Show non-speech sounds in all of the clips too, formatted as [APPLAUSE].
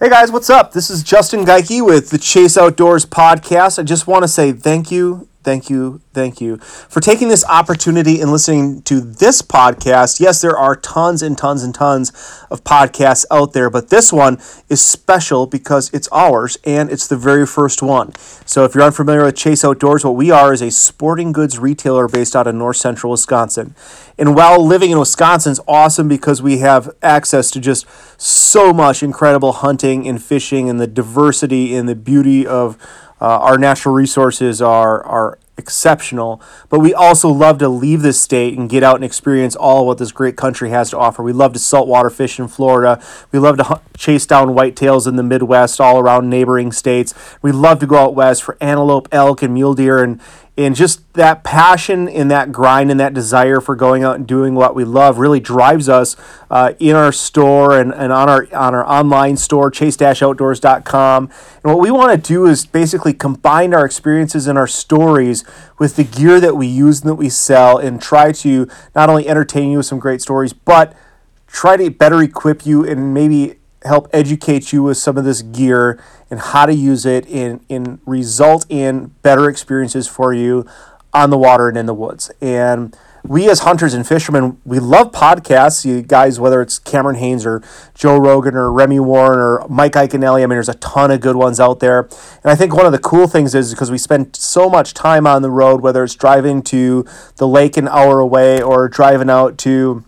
Hey guys, what's up? This is Justin Geike with the Chase Outdoors podcast. I just want to say thank you, thank you, thank you for taking this opportunity and listening to this podcast. Yes, there are tons and tons and tons of podcasts out there, but this one is special because it's ours and it's the very first one. So, if you're unfamiliar with Chase Outdoors, what we are is a sporting goods retailer based out of north central Wisconsin. And while living in Wisconsin is awesome because we have access to just so much incredible hunting and fishing and the diversity and the beauty of uh, our natural resources are are exceptional. But we also love to leave this state and get out and experience all what this great country has to offer. We love to saltwater fish in Florida. We love to chase down whitetails in the Midwest, all around neighboring states. We love to go out west for antelope, elk, and mule deer and and just that passion and that grind and that desire for going out and doing what we love really drives us uh, in our store and, and on our on our online store chase-outdoors.com and what we want to do is basically combine our experiences and our stories with the gear that we use and that we sell and try to not only entertain you with some great stories but try to better equip you and maybe help educate you with some of this gear and how to use it and, and result in better experiences for you on the water and in the woods. And we as hunters and fishermen, we love podcasts. You guys, whether it's Cameron Hanes or Joe Rogan or Remy Warren or Mike Iaconelli, I mean, there's a ton of good ones out there. And I think one of the cool things is because we spend so much time on the road, whether it's driving to the lake an hour away or driving out to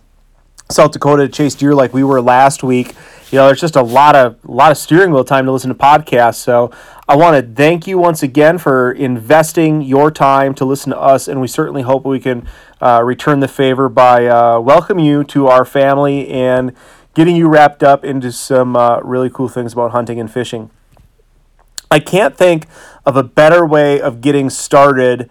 South Dakota to chase deer like we were last week you know, there's just a lot of lot of steering wheel time to listen to podcasts. So I want to thank you once again for investing your time to listen to us, and we certainly hope we can uh, return the favor by uh, welcoming you to our family and getting you wrapped up into some uh, really cool things about hunting and fishing. I can't think of a better way of getting started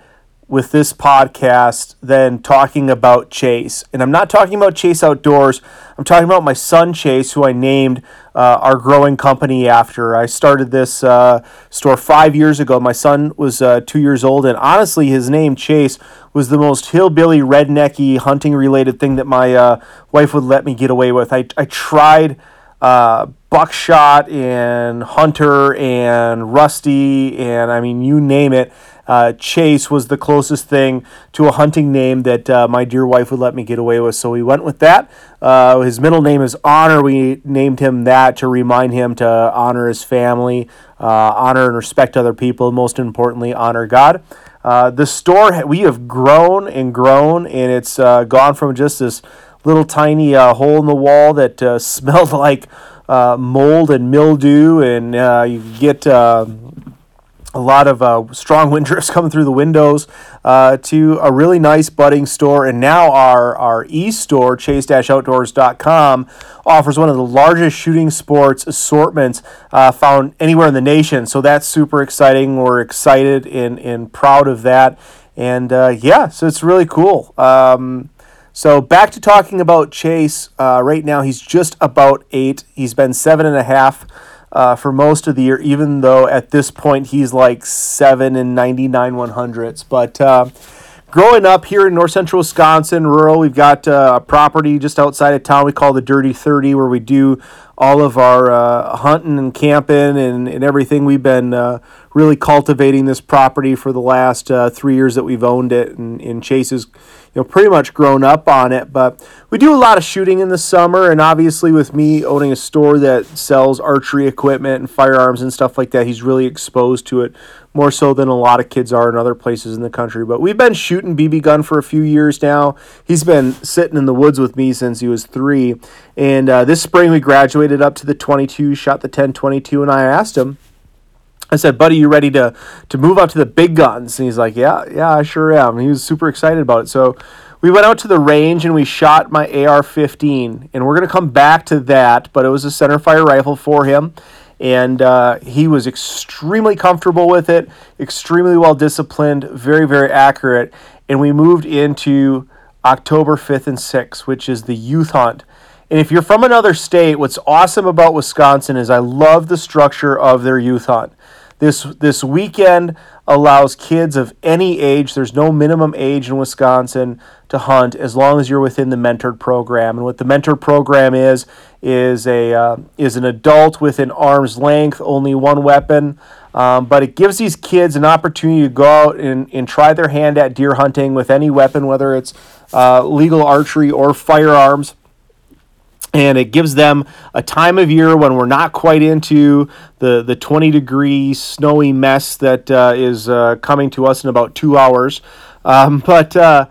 with this podcast than talking about Chase. And I'm not talking about Chase Outdoors. I'm talking about my son Chase, who I named uh, our growing company after. I started this uh, store five years ago. My son was uh, two years old, and honestly, his name Chase was the most hillbilly, rednecky, hunting related thing that my uh, wife would let me get away with. I, I tried uh, buckshot and hunter and rusty, and I mean, you name it uh, Chase was the closest thing to a hunting name that uh, my dear wife would let me get away with. So we went with that. Uh, his middle name is Honor. We named him that to remind him to honor his family, uh, honor and respect other people, most importantly, honor God. Uh, the store, we have grown and grown, and it's uh, gone from just this little tiny hole in the wall that [LAUGHS] smelled like mold and mildew, and you get a lot of uh, strong [LAUGHS] wind drifts coming through the windows uh, to a really nice budding store. And now our, our e-store, chase-outdoors.com, offers one of the largest shooting sports assortments uh, found anywhere in the nation. So that's super exciting. We're excited and, and proud of that. And uh, yeah, so it's really cool. Um, so back to talking about Chase. Uh, right now, he's just about eight. He's been seven and a half uh, for most of the year, even though at this point he's like seven and 99 one hundredths. But uh, growing up here in north central Wisconsin, rural, we've got uh, a property just outside of town we call the Dirty 30 where we do all of our uh, hunting and camping and, and everything. We've been uh, really cultivating this property for the last uh, three years that we've owned it, and, and Chase is you know pretty much grown up on it. But we do a lot of shooting in the summer, and obviously with me owning a store that sells archery equipment and firearms and stuff like that, he's really exposed to it more so than a lot of kids are in other places in the country. But we've been shooting BB gun for a few years now. He's been sitting in the woods with me since he was three, and uh, this spring we graduated up to the 22, shot the 10-22, and I asked him. I said, "Buddy, you ready to to move up to the big guns?" And he's like, "Yeah, yeah, I sure am." He was super excited about it. So we went out to the range and we shot my AR-15, and we're gonna come back to that. But it was a centerfire rifle for him, and uh, he was extremely comfortable with it, extremely well disciplined, very very accurate. And we moved into October 5th and 6th, which is the youth hunt. And if you're from another state, what's awesome about Wisconsin is I love the structure of their youth hunt. this this weekend allows kids of any age. There's no minimum age in Wisconsin to hunt as long as you're within the mentored program. And what the mentored program is is a uh, is an adult within arm's length, only one weapon. Um, but it gives these kids an opportunity to go out and, and try their hand at deer hunting with any weapon, whether it's uh, legal archery or firearms and it gives them a time of year when we're not quite into the, the 20 degree snowy mess that uh, is uh, coming to us in about two hours. Um, [LAUGHS] but uh,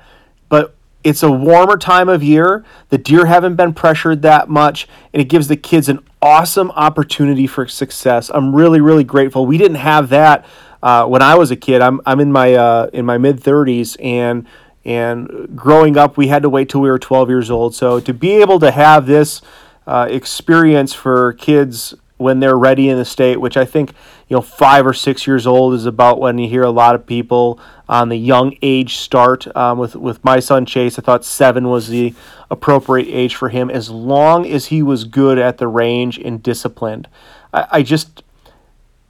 but it's a warmer time of year. The deer haven't been pressured that much, and it gives the kids an awesome opportunity for success. I'm really really grateful. We didn't have that uh, when I was a kid. I'm I'm in my uh, in my mid 30s and and growing up, we had to wait till we were 12 years old. So to be able to have this uh, experience for kids when they're ready in the state, which I think you know five or six years old is about when you hear a lot of people on the young age start. Um, with with my son Chase, I thought seven was the appropriate age for him, as long as he was good at the range and disciplined. I, I just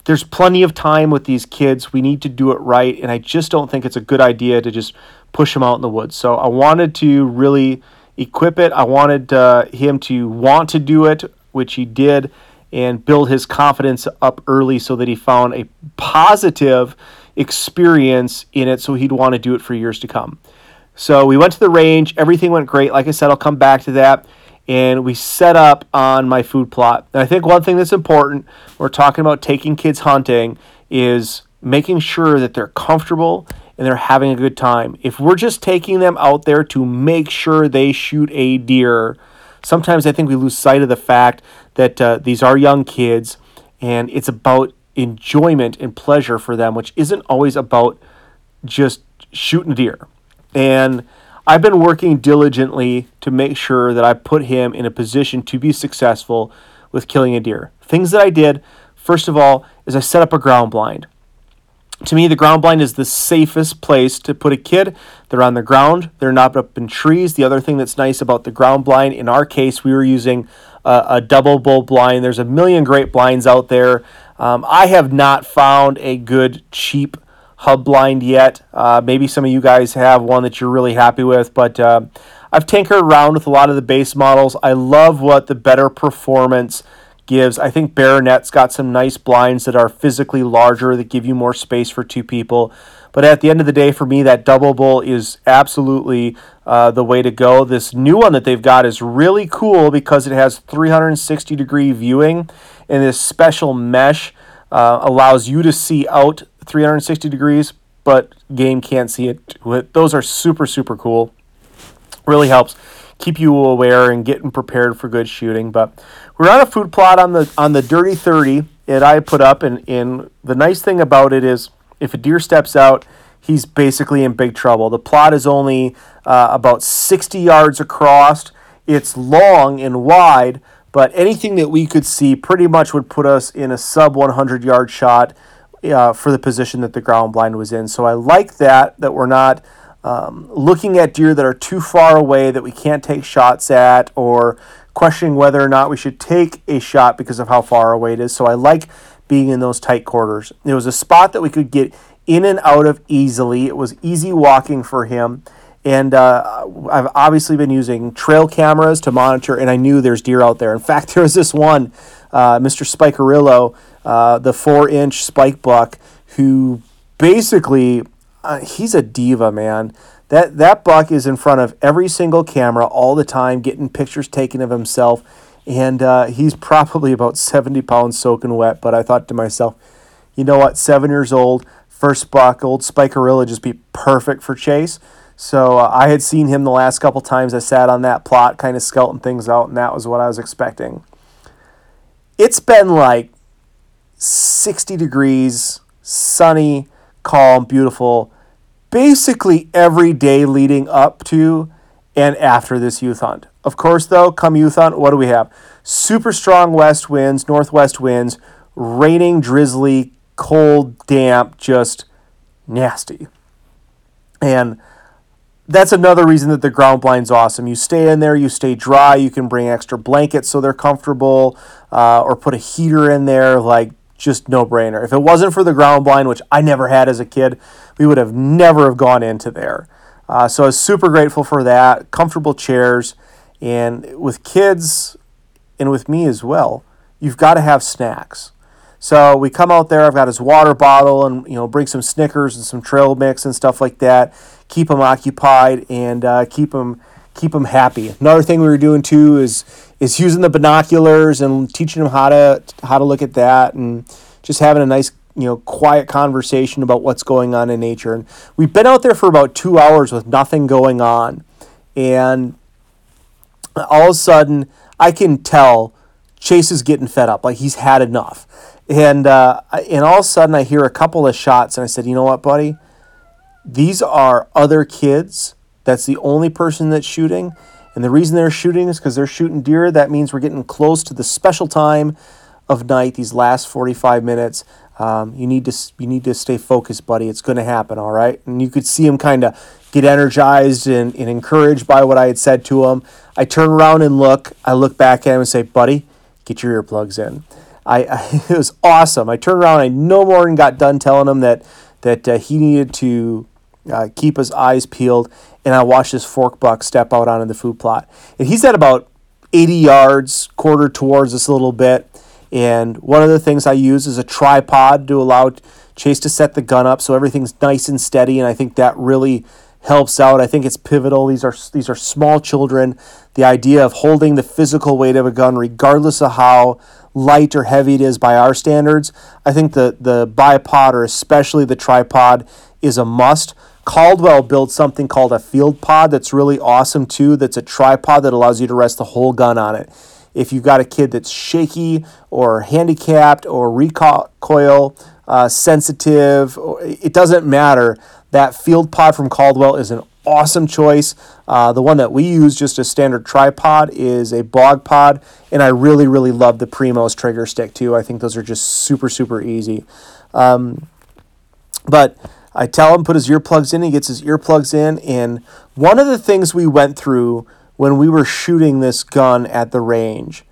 there's plenty of time with these kids. We need to do it right, and I just don't think it's a good idea to just push him out in the woods. So I wanted to really equip it. I wanted uh, him to want to do it, which he did, and build his confidence up early so that he found a positive experience in it so he'd want to do it for years to come. So we went to the range. Everything went great. Like I said, I'll come back to that. And we set up on my food plot. And I think one thing that's important, we're talking about taking kids hunting, is making sure that they're comfortable and they're having a good time. If we're just taking them out there to make sure they shoot a deer, sometimes I think we lose sight of the fact that uh, these are young kids and it's about enjoyment and pleasure for them, which isn't always about just shooting a deer. And I've been working diligently to make sure that I put him in a position to be successful with killing a deer. Things that I did, first of all, is I set up a ground blind to me, the ground blind is the safest place to put a kid. They're on the ground, they're not up in trees. The other thing that's nice about the ground blind, in our case, we were using a, a double bull blind. There's a million great blinds out there. Um, I have not found a good, cheap hub blind yet. Uh, maybe some of you guys have one that you're really happy with, but uh, I've tinkered around with a lot of the base models. I love what the better performance gives. I think Barronett's got some nice blinds that are physically larger that give you more space for two people. But at the end of the day, for me, that double bull is absolutely uh, the way to go. This new one that they've got is really cool because it has 360 degree viewing, and this special mesh uh, allows you to see out 360 degrees, but game can't see it. Those are super, super cool. Really helps keep you aware and getting prepared for good shooting. But we're on a food plot on the on the Dirty Thirty that I put up, and, and the nice thing about it is if a deer steps out, he's basically in big trouble. The plot is only uh, about 60 yards across. It's long and wide, but anything that we could see pretty much would put us in a sub 100 yard shot uh, for the position that the ground blind was in. So I like that that we're not um, looking at deer that are too far away that we can't take shots at, or questioning whether or not we should take a shot because of how far away it is. So I like being in those tight quarters. It was a spot that we could get in and out of easily. It was easy walking for him. And uh, I've obviously been using trail cameras to monitor, and I knew there's deer out there. In fact, [LAUGHS] there was this one, uh, Mr. Spikerillo, uh, the four inch spike buck, who basically uh, he's a diva, man. That that buck is in front of every single camera all the time, getting pictures taken of himself, and uh, he's [LAUGHS] probably about seventy pounds soaking wet. But I thought to myself, you know what? Seven years old, first buck, old Spikerilla, just be perfect for chase. So uh, I had seen him the last couple times I sat on that plot, kind of scouting things out, and that was what I was expecting. It's been like 60 degrees, sunny, calm, beautiful basically every day leading up to and after this youth hunt. Of course, though, come youth hunt, what do we have? Super strong west winds, northwest winds, raining, drizzly, cold, damp, just nasty. And that's another reason that the ground blind's awesome. You stay in there, you stay dry, you can bring extra blankets so they're comfortable, uh, or put a heater in there. Like, just no brainer. If it wasn't for the ground blind, which I never had as a kid, we would have never have gone into there. Uh, so I was super grateful for that. Comfortable chairs, and with kids, and with me as well, you've got to have snacks. So we come out there. I've got his water bottle, and you know, bring some Snickers and some trail mix and stuff like that. Keep him occupied and uh, keep him keep him happy. Another thing we were doing too is is using the binoculars and teaching him how to how to look at that and just having a nice you know quiet conversation about what's going on in nature. And we've been out there for about two hours with nothing going on, and all of a sudden I can tell Chase is getting fed up. Like he's had enough. And uh, and all of a sudden, I hear a couple of shots, and I said, "You know what, buddy? These are other kids. That's the only person that's shooting, and the reason they're shooting is because they're shooting deer. That means we're getting close to the special time of night. These last forty-five minutes. Um, you need to you need to stay focused, buddy. It's going to happen, all right." And you could see him kind of get energized and, and encouraged by what I had said to him. I turn around and look. I look back at him and say, "Buddy, get your earplugs in." I, I, [LAUGHS] it was awesome. I turned around. I no more and got done telling him that that uh, he needed to uh, keep his eyes peeled, and I watched this fork buck step out onto the food plot, and he's at about 80 yards, quarter towards us a little bit. And one of the things I use is a tripod to allow Chase to set the gun up so everything's nice and steady, and I think that really helps out. I think it's pivotal. These are these are small children. The idea of holding the physical weight of a gun, regardless of how light or heavy it is by our standards. I think the, the bipod or especially the tripod is a must. Caldwell built something called a field pod that's really awesome too. That's a tripod that allows you to rest the whole gun on it. If you've got a kid that's shaky or handicapped or recoil uh, sensitive, it doesn't matter. That field pod from Caldwell is an awesome choice. Uh, the one that we use, just a standard tripod, is a bog pod, and I really, really love the Primos trigger stick too. I think those are just super, super easy. Um, but I tell him put his earplugs in. He gets his earplugs in, and one of the things we went through when we were shooting this gun at the range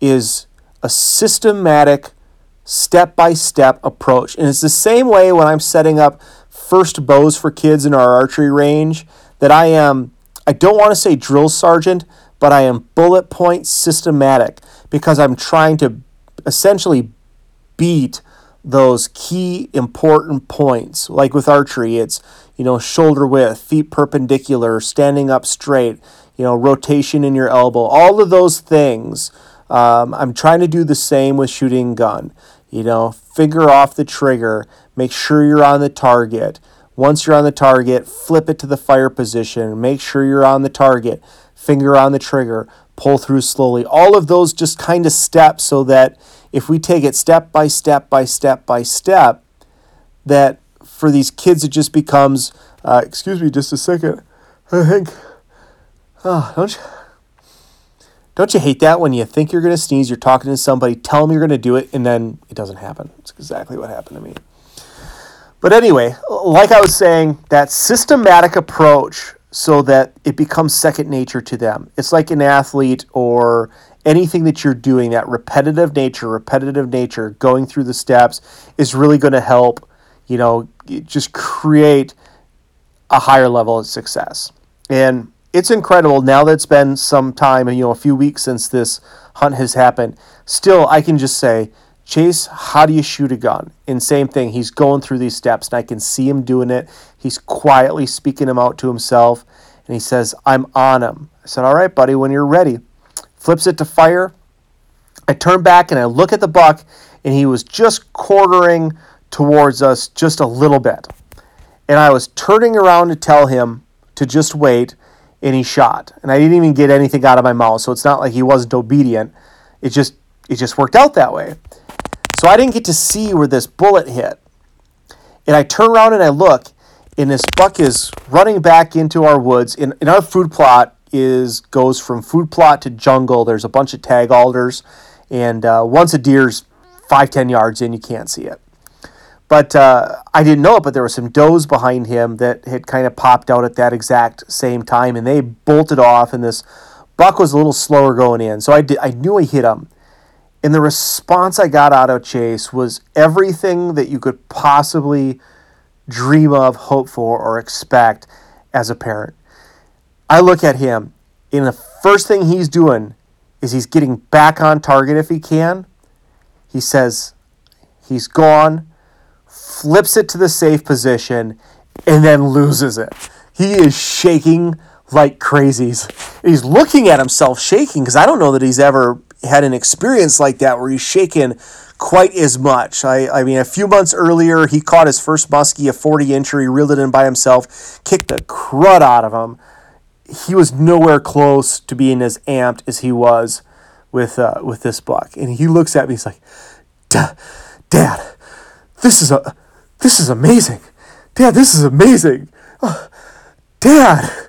is a systematic step by step approach. And it's the same way when I'm setting up first bows for kids in our archery range that I am, I don't want to say drill sergeant, but I am bullet point systematic because I'm trying to essentially beat those key important points. Like with archery, it's, you know, shoulder width, feet perpendicular, standing up straight, you know, rotation in your elbow, all of those things. Um, I'm trying to do the same with shooting gun. You know, finger off the trigger, make sure you're on the target. Once you're on the target, flip it to the fire position, make sure you're on the target, finger on the trigger, pull through slowly. All of those just kind of steps so that if we take it step by step by step by step, that for these kids it just becomes, uh, excuse me just a second, [LAUGHS] I think, oh, don't you? Don't you hate that when you think you're going to sneeze, you're talking to somebody, tell them you're going to do it, and then it doesn't happen? It's exactly what happened to me. But anyway, like I was saying, that systematic approach so that it becomes second nature to them. It's like an athlete or anything that you're doing, that repetitive nature, repetitive nature, going through the steps is really going to help, you know, just create a higher level of success. And it's incredible now that it's been some time, you know, a few weeks since this hunt has happened. Still, I can just say, Chase, how do you shoot a gun? And same thing, he's going through these steps, and I can see him doing it. He's quietly speaking them out to himself, and he says, I'm on him. I said, All right, buddy, when you're ready. Flips it to fire. I turn back and I look at the buck, and he was just quartering towards us just a little bit. And I was turning around to tell him to just wait and he shot. And I didn't even get anything out of my mouth, so it's not like he wasn't obedient. It just it just worked out that way. So I didn't get to see where this bullet hit. And I turn around and I look, and this buck is running back into our woods. in, in our food plot is goes from food plot to jungle. There's a bunch of tag alders, and uh, once a deer's five ten yards in, you can't see it. But uh, I didn't know it, but there were some does behind him that had kind of popped out at that exact same time, and they bolted off, and this buck was a little slower going in. So I, did, I knew I hit him. And the response I got out of Chase was everything that you could possibly dream of, hope for, or expect as a parent. I look at him, and the first thing he's doing is he's getting back on target if he can. He says he's gone, flips it to the safe position, and then loses it. He is shaking like crazies. He's looking at himself shaking because I don't know that he's ever had an experience like that where he's shaken quite as much. I, I mean, a few months earlier, he caught his first muskie, a 40 incher. He reeled it in by himself, kicked the crud out of him. He was nowhere close to being as amped as he was with uh, with this buck. And he looks at me, he's like, Dad, this is a, this is amazing. Dad, this is amazing. Oh, Dad,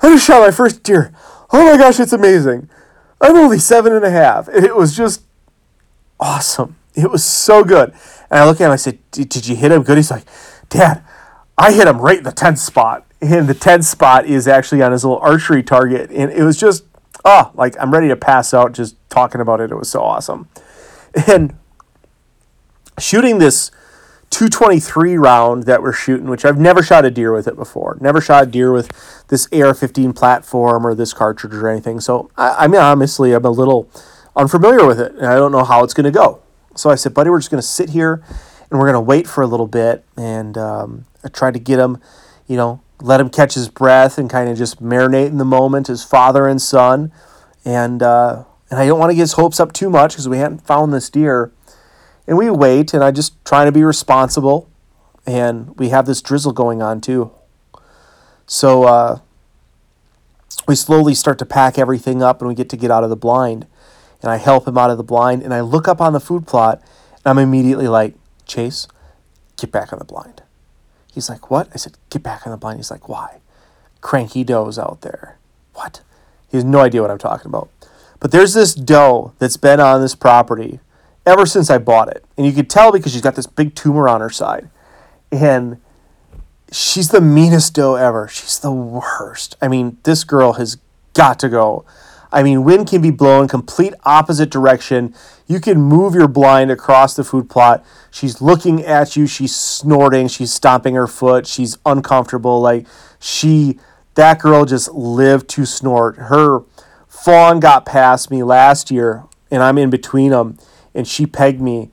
I just shot my first deer. Oh my gosh, it's amazing. I'm only seven and a half. And it was just awesome. It was so good. And I look at him, I said, Did you hit him good? He's like, Dad, I hit him right in the 10th spot. And the 10th spot is actually on his little archery target. And it was just, oh, like I'm ready to pass out just talking about it. It was so awesome. And shooting this 223 round that we're shooting, which I've never shot a deer with it before. Never shot a deer with this AR-15 platform or this cartridge or anything. So I, I mean, honestly, I'm a little unfamiliar with it, and I don't know how it's going to go. So I said, buddy, we're just going to sit here and we're going to wait for a little bit. And um, I tried to get him, you know, let him catch his breath and kind of just marinate in the moment as father and son. And uh, and I don't want to get his hopes up too much because we hadn't found this deer. And we wait, and I just trying to be responsible. And we have this drizzle going on too. So uh, we slowly start to pack everything up, and we get to get out of the blind. And I help him out of the blind, and I look up on the food plot, and I'm immediately like, Chase, get back on the blind. He's like, What? I said, Get back on the blind. He's like, Why? Cranky does out there. What? He has no idea what I'm talking about. But there's this doe that's been on this property ever since I bought it. And you could tell because she's got this big tumor on her side. And she's the meanest doe ever. She's the worst. I mean, this girl has got to go. I mean, wind can be blowing complete opposite direction. You can move your blind across the food plot. She's looking at you. She's snorting. She's stomping her foot. She's uncomfortable. Like she, that girl just lived to snort. Her fawn got past me last year, and I'm in between them, and she pegged me.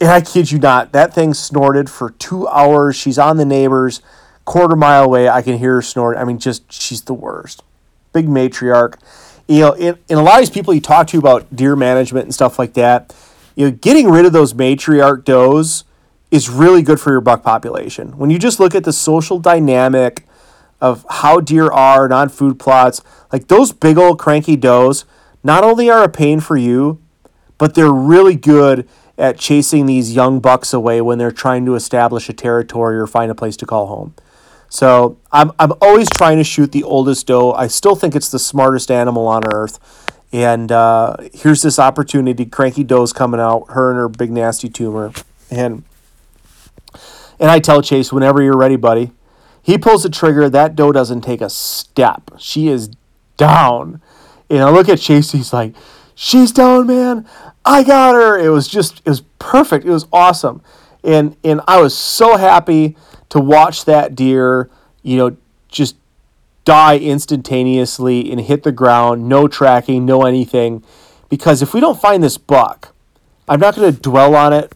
And I kid you not, that thing snorted for two hours. She's on the neighbors, quarter mile away. I can hear her snort. I mean, just she's the worst. Big matriarch you know, in, a lot of these people you talk to about deer management and stuff like that, you know, getting rid of those matriarch does is really good for your buck population. When you just look at the social dynamic of how deer are on food plots, like those big old cranky does, not only are a pain for you, but they're really good at chasing these young bucks away when they're trying to establish a territory or find a place to call home. So I'm, I'm always trying to shoot the oldest doe. I still think it's the smartest animal on earth. And uh, here's this opportunity. Cranky doe's coming out, her and her big nasty tumor. And and I tell Chase, whenever you're ready, buddy, he pulls the trigger. That doe doesn't take a step. She is down. And I look at Chase, he's like, She's down, man. I got her. It was just, it was perfect. It was awesome. And and I was so happy to watch that deer, you know, just die instantaneously and hit the ground, no tracking, no anything. Because if we don't find this buck, I'm not going to dwell on it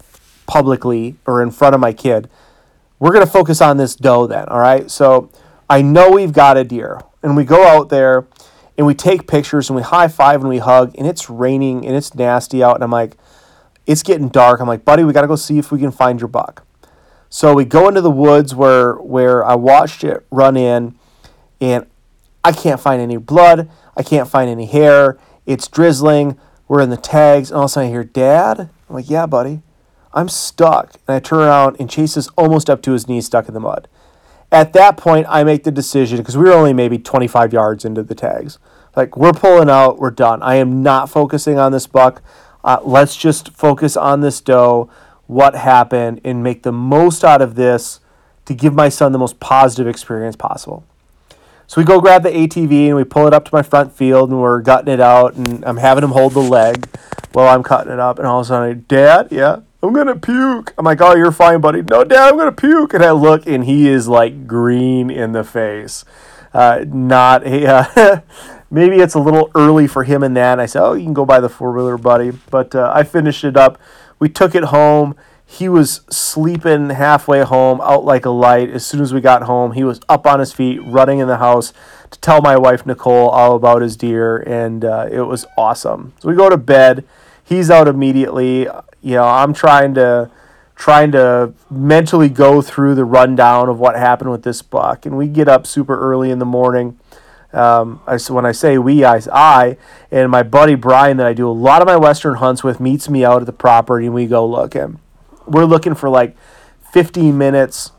publicly or in front of my kid. We're going to focus on this doe then, all right? So I know we've got a deer, and we go out there and we take pictures and we high five and we hug, and it's raining and it's nasty out. And I'm like, it's getting dark. I'm like, buddy, we got to go see if we can find your buck. So we go into the woods where where I watched it run in, and I can't find any blood. I can't find any hair. It's drizzling. We're in the tags, and all of a sudden I hear, "Dad." I'm like, "Yeah, buddy." I'm stuck, and I turn around, and Chase is almost up to his knees, stuck in the mud. At that point, I make the decision because we were only maybe 25 yards into the tags. Like we're pulling out, we're done. I am not focusing on this buck. Uh, let's just focus on this doe what happened and make the most out of this to give my son the most positive experience possible. So we go grab the ATV and we pull it up to my front field and we're gutting it out and I'm having him hold the leg while I'm cutting it up and all of a sudden, I, Dad, yeah, I'm gonna puke. I'm like, oh, you're fine, buddy. No, Dad, I'm gonna puke. And I look and he is like green in the face. Uh, not [LAUGHS] a, uh, maybe it's a little early for him in that. And I said, oh, you can go buy the four wheeler, buddy. But uh, I finished it up. We took it home he was sleeping halfway home, out like a light. As soon as we got home, he was up on his feet, running in the house to tell my wife Nicole all about his deer, and uh, it was awesome. So we go to bed. He's out immediately. You know, I'm trying to trying to mentally go through the rundown of what happened with this buck, and we get up super early in the morning. Um, I, so when I say we, I, I and my buddy Brian that I do a lot of my western hunts with meets me out at the property, and we go look him we're looking for like 15 minutes.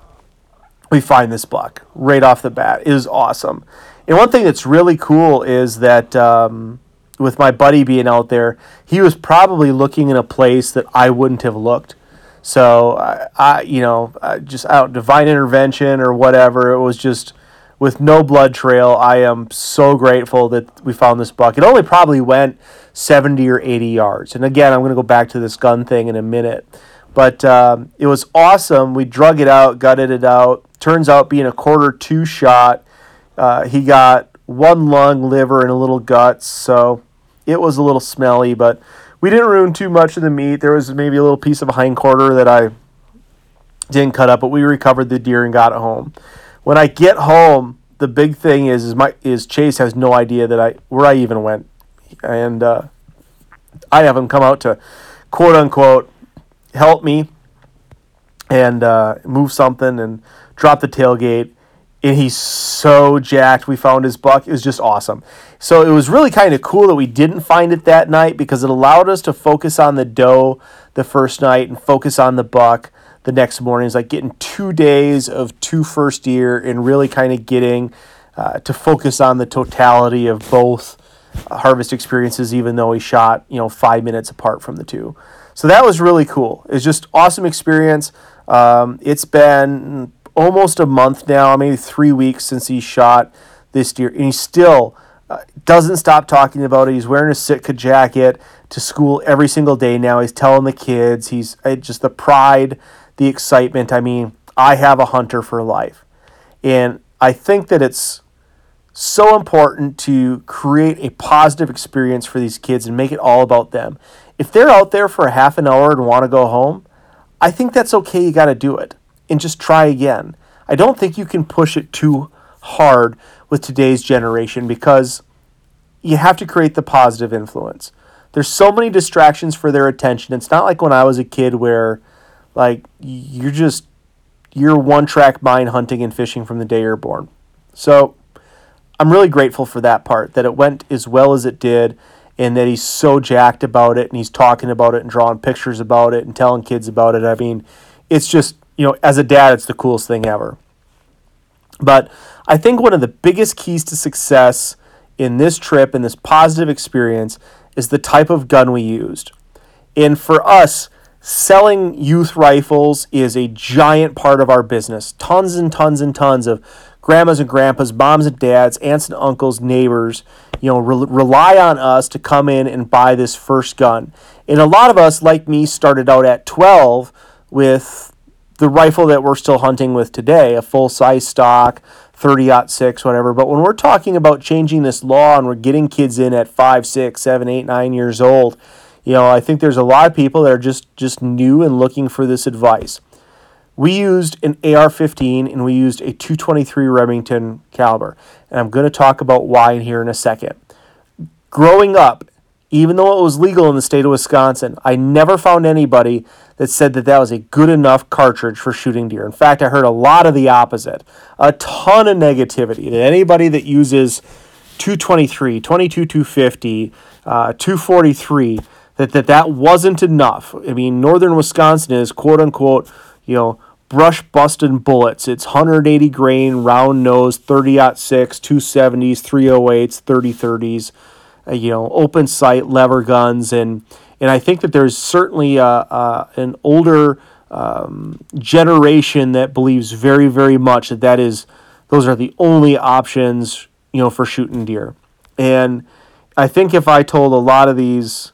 We find this buck right off the bat. It is awesome. And one thing that's really cool is that um, with my buddy being out there, he was probably looking in a place that I wouldn't have looked. So I, I you know, I just out divine intervention or whatever. It was just with no blood trail. I am so grateful that we found this buck. It only probably went 70 or 80 yards. And again, I'm going to go back to this gun thing in a minute. But um, it was awesome. We drug it out, gutted it out. Turns out being a quarter two shot, uh, he got one lung, liver, and a little guts. So it was a little smelly, but we didn't ruin too much of the meat. There was maybe a little piece of a hind quarter that I didn't cut up, but we recovered the deer and got it home. When I get home, the big thing is is my is Chase has no idea that I where I even went, and uh, I have him come out to quote unquote help me and uh, move something and drop the tailgate. And he's so jacked. We found his buck. It was just awesome. So it was really kind of cool that we didn't find it that night because it allowed us to focus on the doe the first night and focus on the buck the next morning. It's like getting two days of two first deer and really kind of getting uh, to focus on the totality of both uh, harvest experiences, even though he shot, you know, five minutes apart from the two. So that was really cool. It's just awesome experience. Um, it's been almost a month now, maybe three weeks since he shot this deer, and he still uh, doesn't stop talking about it. He's wearing a Sitka jacket to school every single day now. He's telling the kids. He's uh, just the pride, the excitement. I mean, I have a hunter for life, and I think that it's so important to create a positive experience for these kids and make it all about them if they're out there for a half an hour and want to go home, I think that's okay. You got to do it and just try again. I don't think you can push it too hard with today's generation because you have to create the positive influence. There's so many distractions for their attention. It's not like when I was a kid where like you're just you're one track mind hunting and fishing from the day you're born. So I'm really grateful for that part that it went as well as it did and that he's so jacked about it and he's talking about it and drawing pictures about it and telling kids about it. I mean, it's just, you know, as a dad, it's the coolest thing ever. But I think one of the biggest keys to success in this trip and this positive experience is the type of gun we used. And for us, selling youth rifles is a giant part of our business. Tons and tons and tons of grandmas and grandpas, moms and dads, aunts and uncles, neighbors, you know, re- rely on us to come in and buy this first gun. And a lot of us, like me, started out at 12 with the rifle that we're still hunting with today, a full size stock, 30 6, whatever. But when we're talking about changing this law and we're getting kids in at 5, 6, 7, 8, 9 years old, you know, I think there's a lot of people that are just, just new and looking for this advice. We used an AR-15 and we used a 223 Remington caliber, and I'm going to talk about why in here in a second. Growing up, even though it was legal in the state of Wisconsin, I never found anybody that said that that was a good enough cartridge for shooting deer. In fact, I heard a lot of the opposite. A ton of negativity that anybody that uses 223, 22 250, uh, 243, that, that that wasn't enough. I mean, northern Wisconsin is quote unquote you know, brush busting bullets. It's 180 grain, round nose, 30 6, 270s, 308s, 30 30s, uh, you know, open sight lever guns. And, and I think that there's certainly a, a an older um, generation that believes very, very much that that is those are the only options, you know, for shooting deer. And I think if I told a lot of these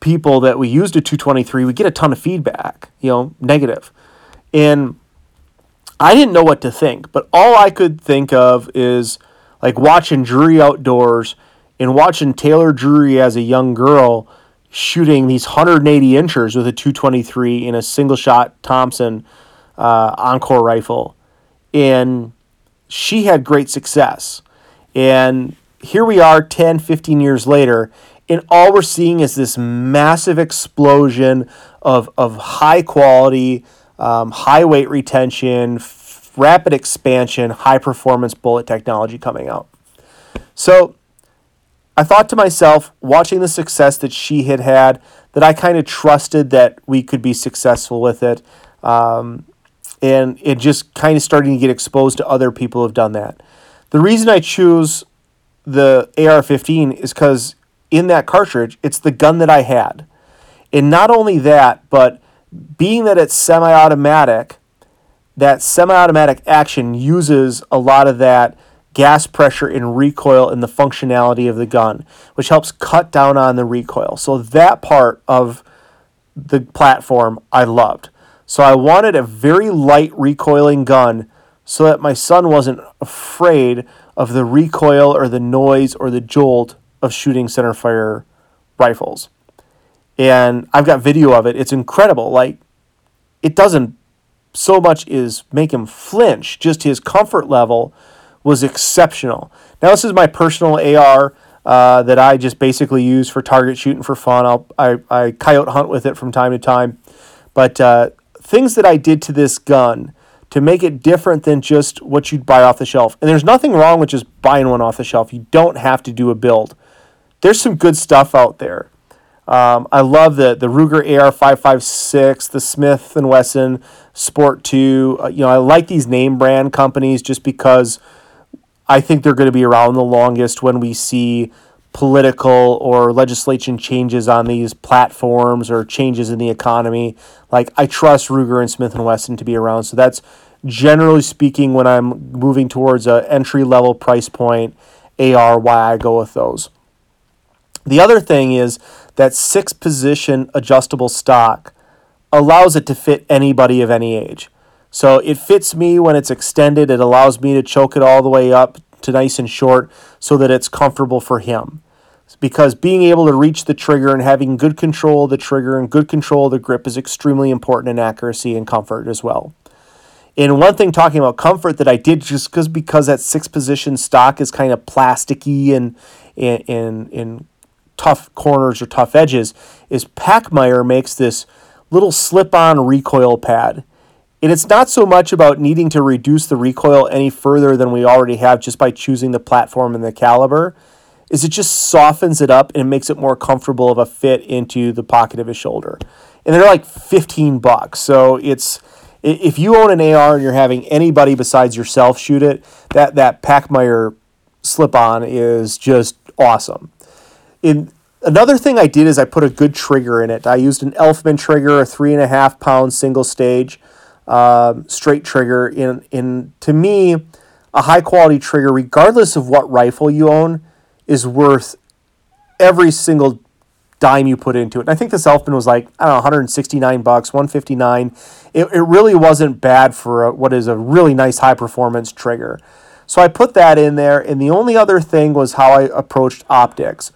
people that we used a 223, we get a ton of feedback, you know, negative. And I didn't know what to think, but all I could think of is like watching Drury Outdoors and watching Taylor Drury as a young girl shooting these 180 inches with a 223 in a single shot Thompson uh, Encore rifle. And she had great success. And here we are 10, 15 years later, and all we're seeing is this massive explosion of, of high quality, um, high weight retention, f- rapid expansion, high performance bullet technology coming out. So I thought to myself, watching the success that she had had, that I kind of trusted that we could be successful with it. Um, and it just kind of starting to get exposed to other people who have done that. The reason I choose the AR 15 is because in that cartridge, it's the gun that I had. And not only that, but being that it's semi automatic, that semi automatic action uses a lot of that gas pressure and recoil in the functionality of the gun, which helps cut down on the recoil. So that part of the platform I loved. So I wanted a very light recoiling gun so that my son wasn't afraid of the recoil or the noise or the jolt of shooting centerfire rifles. And I've got video of it. It's incredible. Like it doesn't so much is make him flinch, just his comfort level was exceptional. Now, this is my personal AR uh, that I just basically use for target shooting for fun. I'll, I, I coyote hunt with it from time to time. But uh, things that I did to this gun to make it different than just what you'd buy off the shelf. And there's nothing wrong with just buying one off the shelf. You don't have to do a build. There's some good stuff out there. Um, I love the the Ruger AR556, the Smith and Wesson Sport 2. Uh, you know, I like these name brand companies just because I think they're going to be around the longest when we see political or legislation changes on these platforms or changes in the economy. Like I trust Ruger and Smith and Wesson to be around. So that's generally speaking when I'm moving towards a entry level price point AR why I go with those. The other thing is that six position adjustable stock allows it to fit anybody of any age. So it fits me when it's extended. It allows me to choke it all the way up to nice and short so that it's comfortable for him. Because being able to reach the trigger and having good control of the trigger and good control of the grip is extremely important in accuracy and comfort as well. And one thing talking about comfort that I did just because because that six position stock is kind of plasticky and in in, in tough corners or tough edges is Pachmayr makes this little slip on recoil pad and it's not so much about needing to reduce the recoil any further than we already have just by choosing the platform and the caliber. Is it just softens it up and makes it more comfortable of a fit into the pocket of his shoulder. And they're like 15 bucks. So it's if you own an AR and you're having anybody besides yourself shoot it, that that Pachmayr slip on is just awesome. In another thing I did is I put a good trigger in it. I used an Elftmann trigger, a three and a half pound single stage um, straight trigger. In in to me, a high quality trigger, regardless of what rifle you own, is worth every single dime you put into it. And I think this Elftmann was like I don't know 169 bucks, 159. It it really wasn't bad for a, what is a really nice high performance trigger. So I put that in there, and the only other thing was how I approached optics.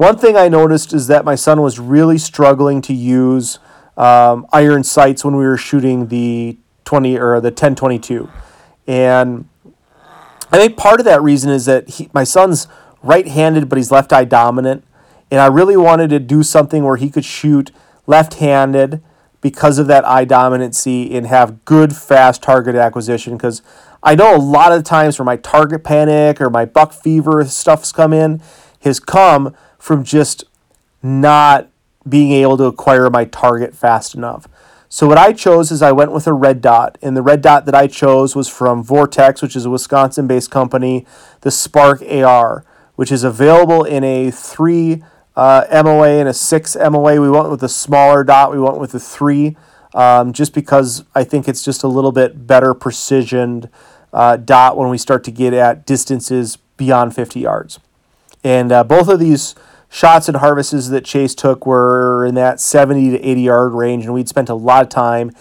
One thing I noticed is that my son was really struggling to use um, iron sights when we were shooting the 20 or the 1022. And I think part of that reason is that he, my son's right-handed, but he's left eye dominant. And I really wanted to do something where he could shoot left-handed because of that eye dominancy and have good fast target acquisition because I know a lot of times where my target panic or my buck fever stuff's come in has come from just not being able to acquire my target fast enough. So what I chose is I went with a red dot, and the red dot that I chose was from Vortex, which is a Wisconsin-based company, the Spark AR, which is available in a three uh, MOA and a six MOA. We went with a smaller dot. We went with a three, um, just because I think it's just a little bit better precisioned uh, dot when we start to get at distances beyond 50 yards. And uh, both of these shots and harvests that Chase took were in that 70 to 80 yard range, and we'd spent a lot of time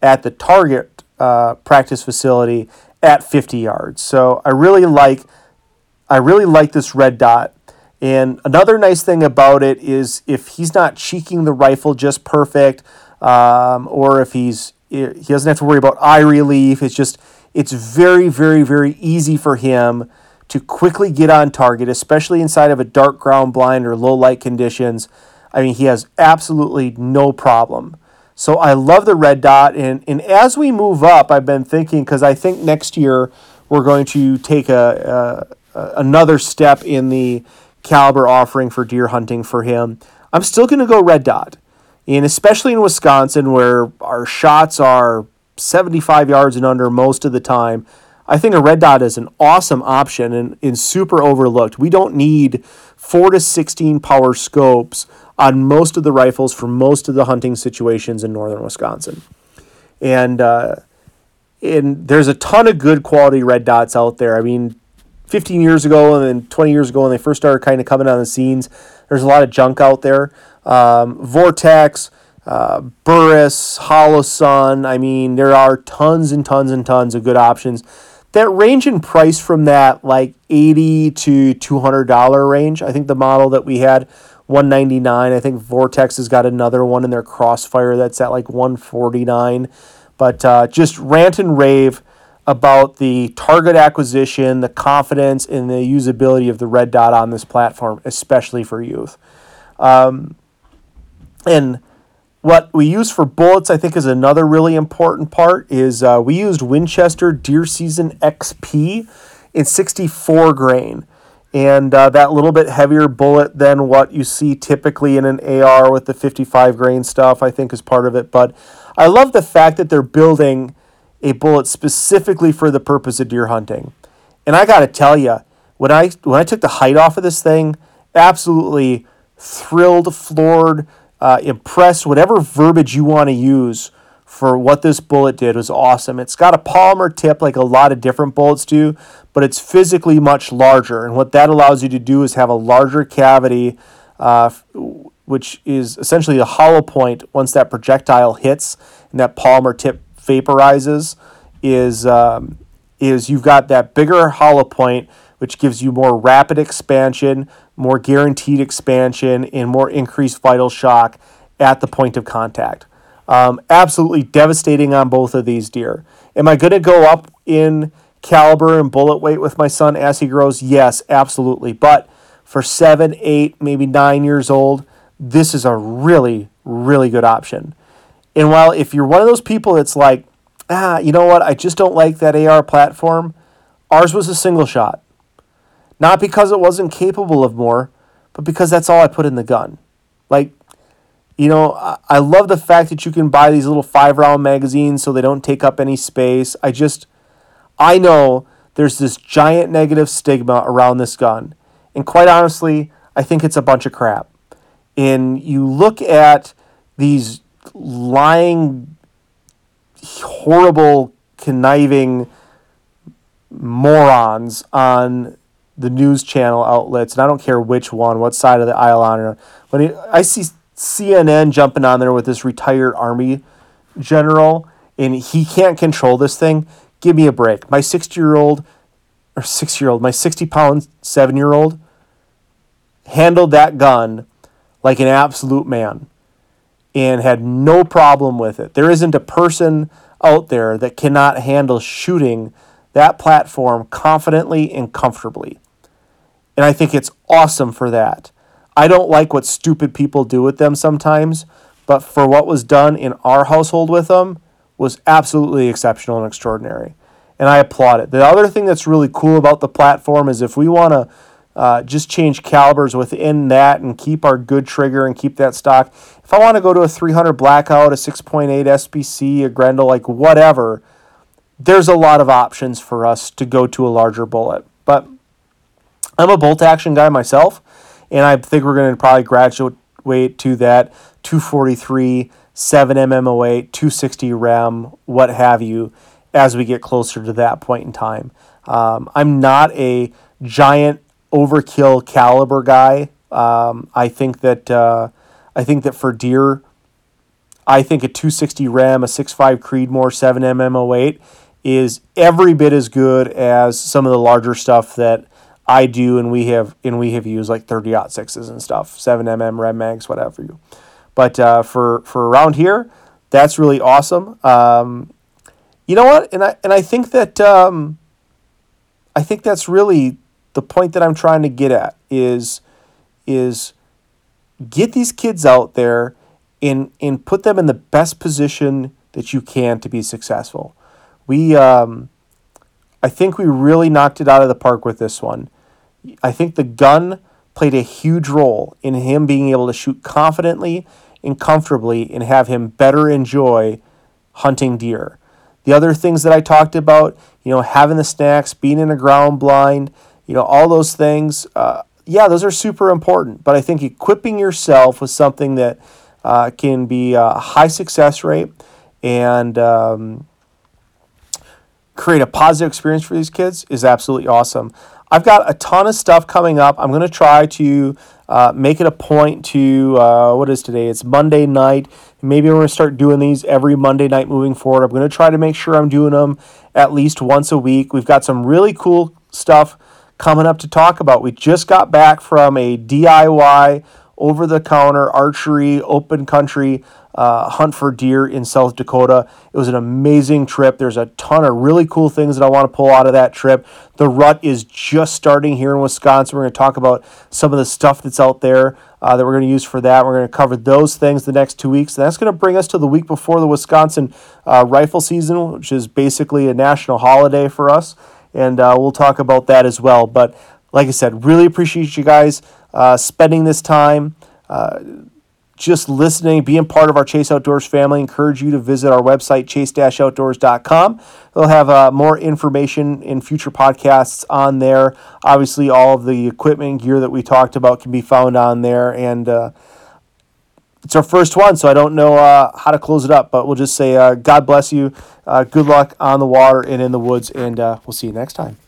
at the target uh, practice facility at 50 yards. So I really like I really like this red dot. And another nice thing about it is if he's not cheeking the rifle just perfect, um, or if he's he doesn't have to worry about eye relief. It's just it's very very very easy for him to quickly get on target, especially inside of a dark ground blind or low light conditions. I mean, he has absolutely no problem. So I love the red dot. And, and as we move up, I've been thinking, because I think next year we're going to take a, a, another step in the caliber offering for deer hunting for him. I'm still going to go red dot. And especially in Wisconsin, where our shots are 75 yards and under most of the time, I think a red dot is an awesome option and, and super overlooked. We don't need 4 to 16 power scopes on most of the rifles for most of the hunting situations in northern Wisconsin. And, uh, and there's a ton of good quality red dots out there. I mean, 15 years ago and then 20 years ago when they first started kind of coming on the scenes, there's a lot of junk out there. Um, Vortex, uh, Burris, Holosun. I mean, there are tons and tons and tons of good options that range in price from that like 80 to $200 range. I think the model that we had 199. I think Vortex has got another one in their Crossfire that's at like 149. But uh, just rant and rave about the target acquisition, the confidence, and the usability of the red dot on this platform, especially for youth. Um, and what we use for bullets, I think, is another really important part. Is uh, we used Winchester Deer Season XP in 64 grain, and uh, that little bit heavier bullet than what you see typically in an AR with the 55 grain stuff. I think is part of it. But I love the fact that they're building a bullet specifically for the purpose of deer hunting. And I got to tell you, when I when I took the height off of this thing, absolutely thrilled, floored uh, impressed, whatever verbiage you want to use for what this bullet did was awesome. It's got a polymer tip like a lot of different bullets do, but it's physically much larger. And what that allows you to do is have a larger cavity, uh, which is essentially a hollow point once that projectile hits and that polymer tip vaporizes. Is um, is you've got that bigger hollow point, which gives you more rapid expansion, more guaranteed expansion, and more increased vital shock at the point of contact. Um, absolutely devastating on both of these deer. Am I going to go up in caliber and bullet weight with my son as he grows? Yes, absolutely. But for seven, eight, maybe nine years old, this is a really, really good option. And while if you're one of those people that's like, ah, you know what, I just don't like that AR platform, ours was a single shot. Not because it wasn't capable of more, but because that's all I put in the gun. Like, you know, I, love the fact that you can buy these little five round magazines so they don't take up any space. I just, I know there's this giant negative stigma around this gun. And quite honestly, I think it's a bunch of crap. And you look at these lying, horrible, conniving morons on the news channel outlets, and I don't care which one, what side of the aisle on. it. When I see CNN jumping on there with this retired army general, and he can't control this thing. Give me a break. My sixty year old, or six year old, my sixty pound seven year old, handled that gun like an absolute man, and had no problem with it. There isn't a person out there that cannot handle shooting that platform confidently and comfortably. And I think it's awesome for that. I don't like what stupid people do with them sometimes, but for what was done in our household with them was absolutely exceptional and extraordinary. And I applaud it. The other thing that's really cool about the platform is if we want to uh, just change calibers within that and keep our good trigger and keep that stock. If I want to go to a 300 blackout, a 6.8 SPC, a Grendel, like whatever, there's a lot of options for us to go to a larger bullet. I'm a bolt action guy myself, and I think we're going to probably graduate to that 243, 7 mm 8 260 Rem, what have you. as we get closer to that point in time. Um, I'm not a giant overkill caliber guy. Um, I think that uh, I think that for deer, I think a 260 Rem, a 6.5 Creedmoor, 7mm 08 is every bit as good as some of the larger stuff that I do and we have and we have used like 30 sixes and stuff, 7mm Rem mags, whatever you. But uh, for for around here, that's really awesome. Um, you know what? And I and I think that um, I think that's really the point that I'm trying to get at is is get these kids out there and and put them in the best position that you can to be successful. We um, I think we really knocked it out of the park with this one. I think the gun played a huge role in him being able to shoot confidently and comfortably and have him better enjoy hunting deer. The other things that I talked about, you know, having the snacks, being in a ground blind, you know, all those things, uh, yeah, those are super important. But I think equipping yourself with something that uh, can be a high success rate and um, create a positive experience for these kids is absolutely awesome. I've got a ton of stuff coming up. I'm going to try to uh, make it a point to, uh, what is today? It's Monday night. Maybe we're going to start doing these every Monday night moving forward. I'm going to try to make sure I'm doing them at least once a week. We've got some really cool stuff coming up to talk about. We just got back from a DIY over the counter archery open country uh, hunt for deer in South Dakota. It was an amazing trip. There's a ton of really cool things that I want to pull out of that trip. The rut is just starting here in Wisconsin. We're going to talk about some of the stuff that's out there uh, that we're going to use for that. We're going to cover those things the next two weeks. And that's going to bring us to the week before the Wisconsin uh, rifle season, which is basically a national holiday for us. And uh, we'll talk about that as well. But like I said, really appreciate you guys uh, spending this time uh, just listening, being part of our Chase Outdoors family, encourage you to visit our website, chase-outdoors.com. They'll have uh, more information in future podcasts on there. Obviously, all of the equipment and gear that we talked about can be found on there. And uh, it's our first one, so I don't know uh, how to close it up, but we'll just say uh, God bless you. Uh, good luck on the water and in the woods, and uh, we'll see you next time.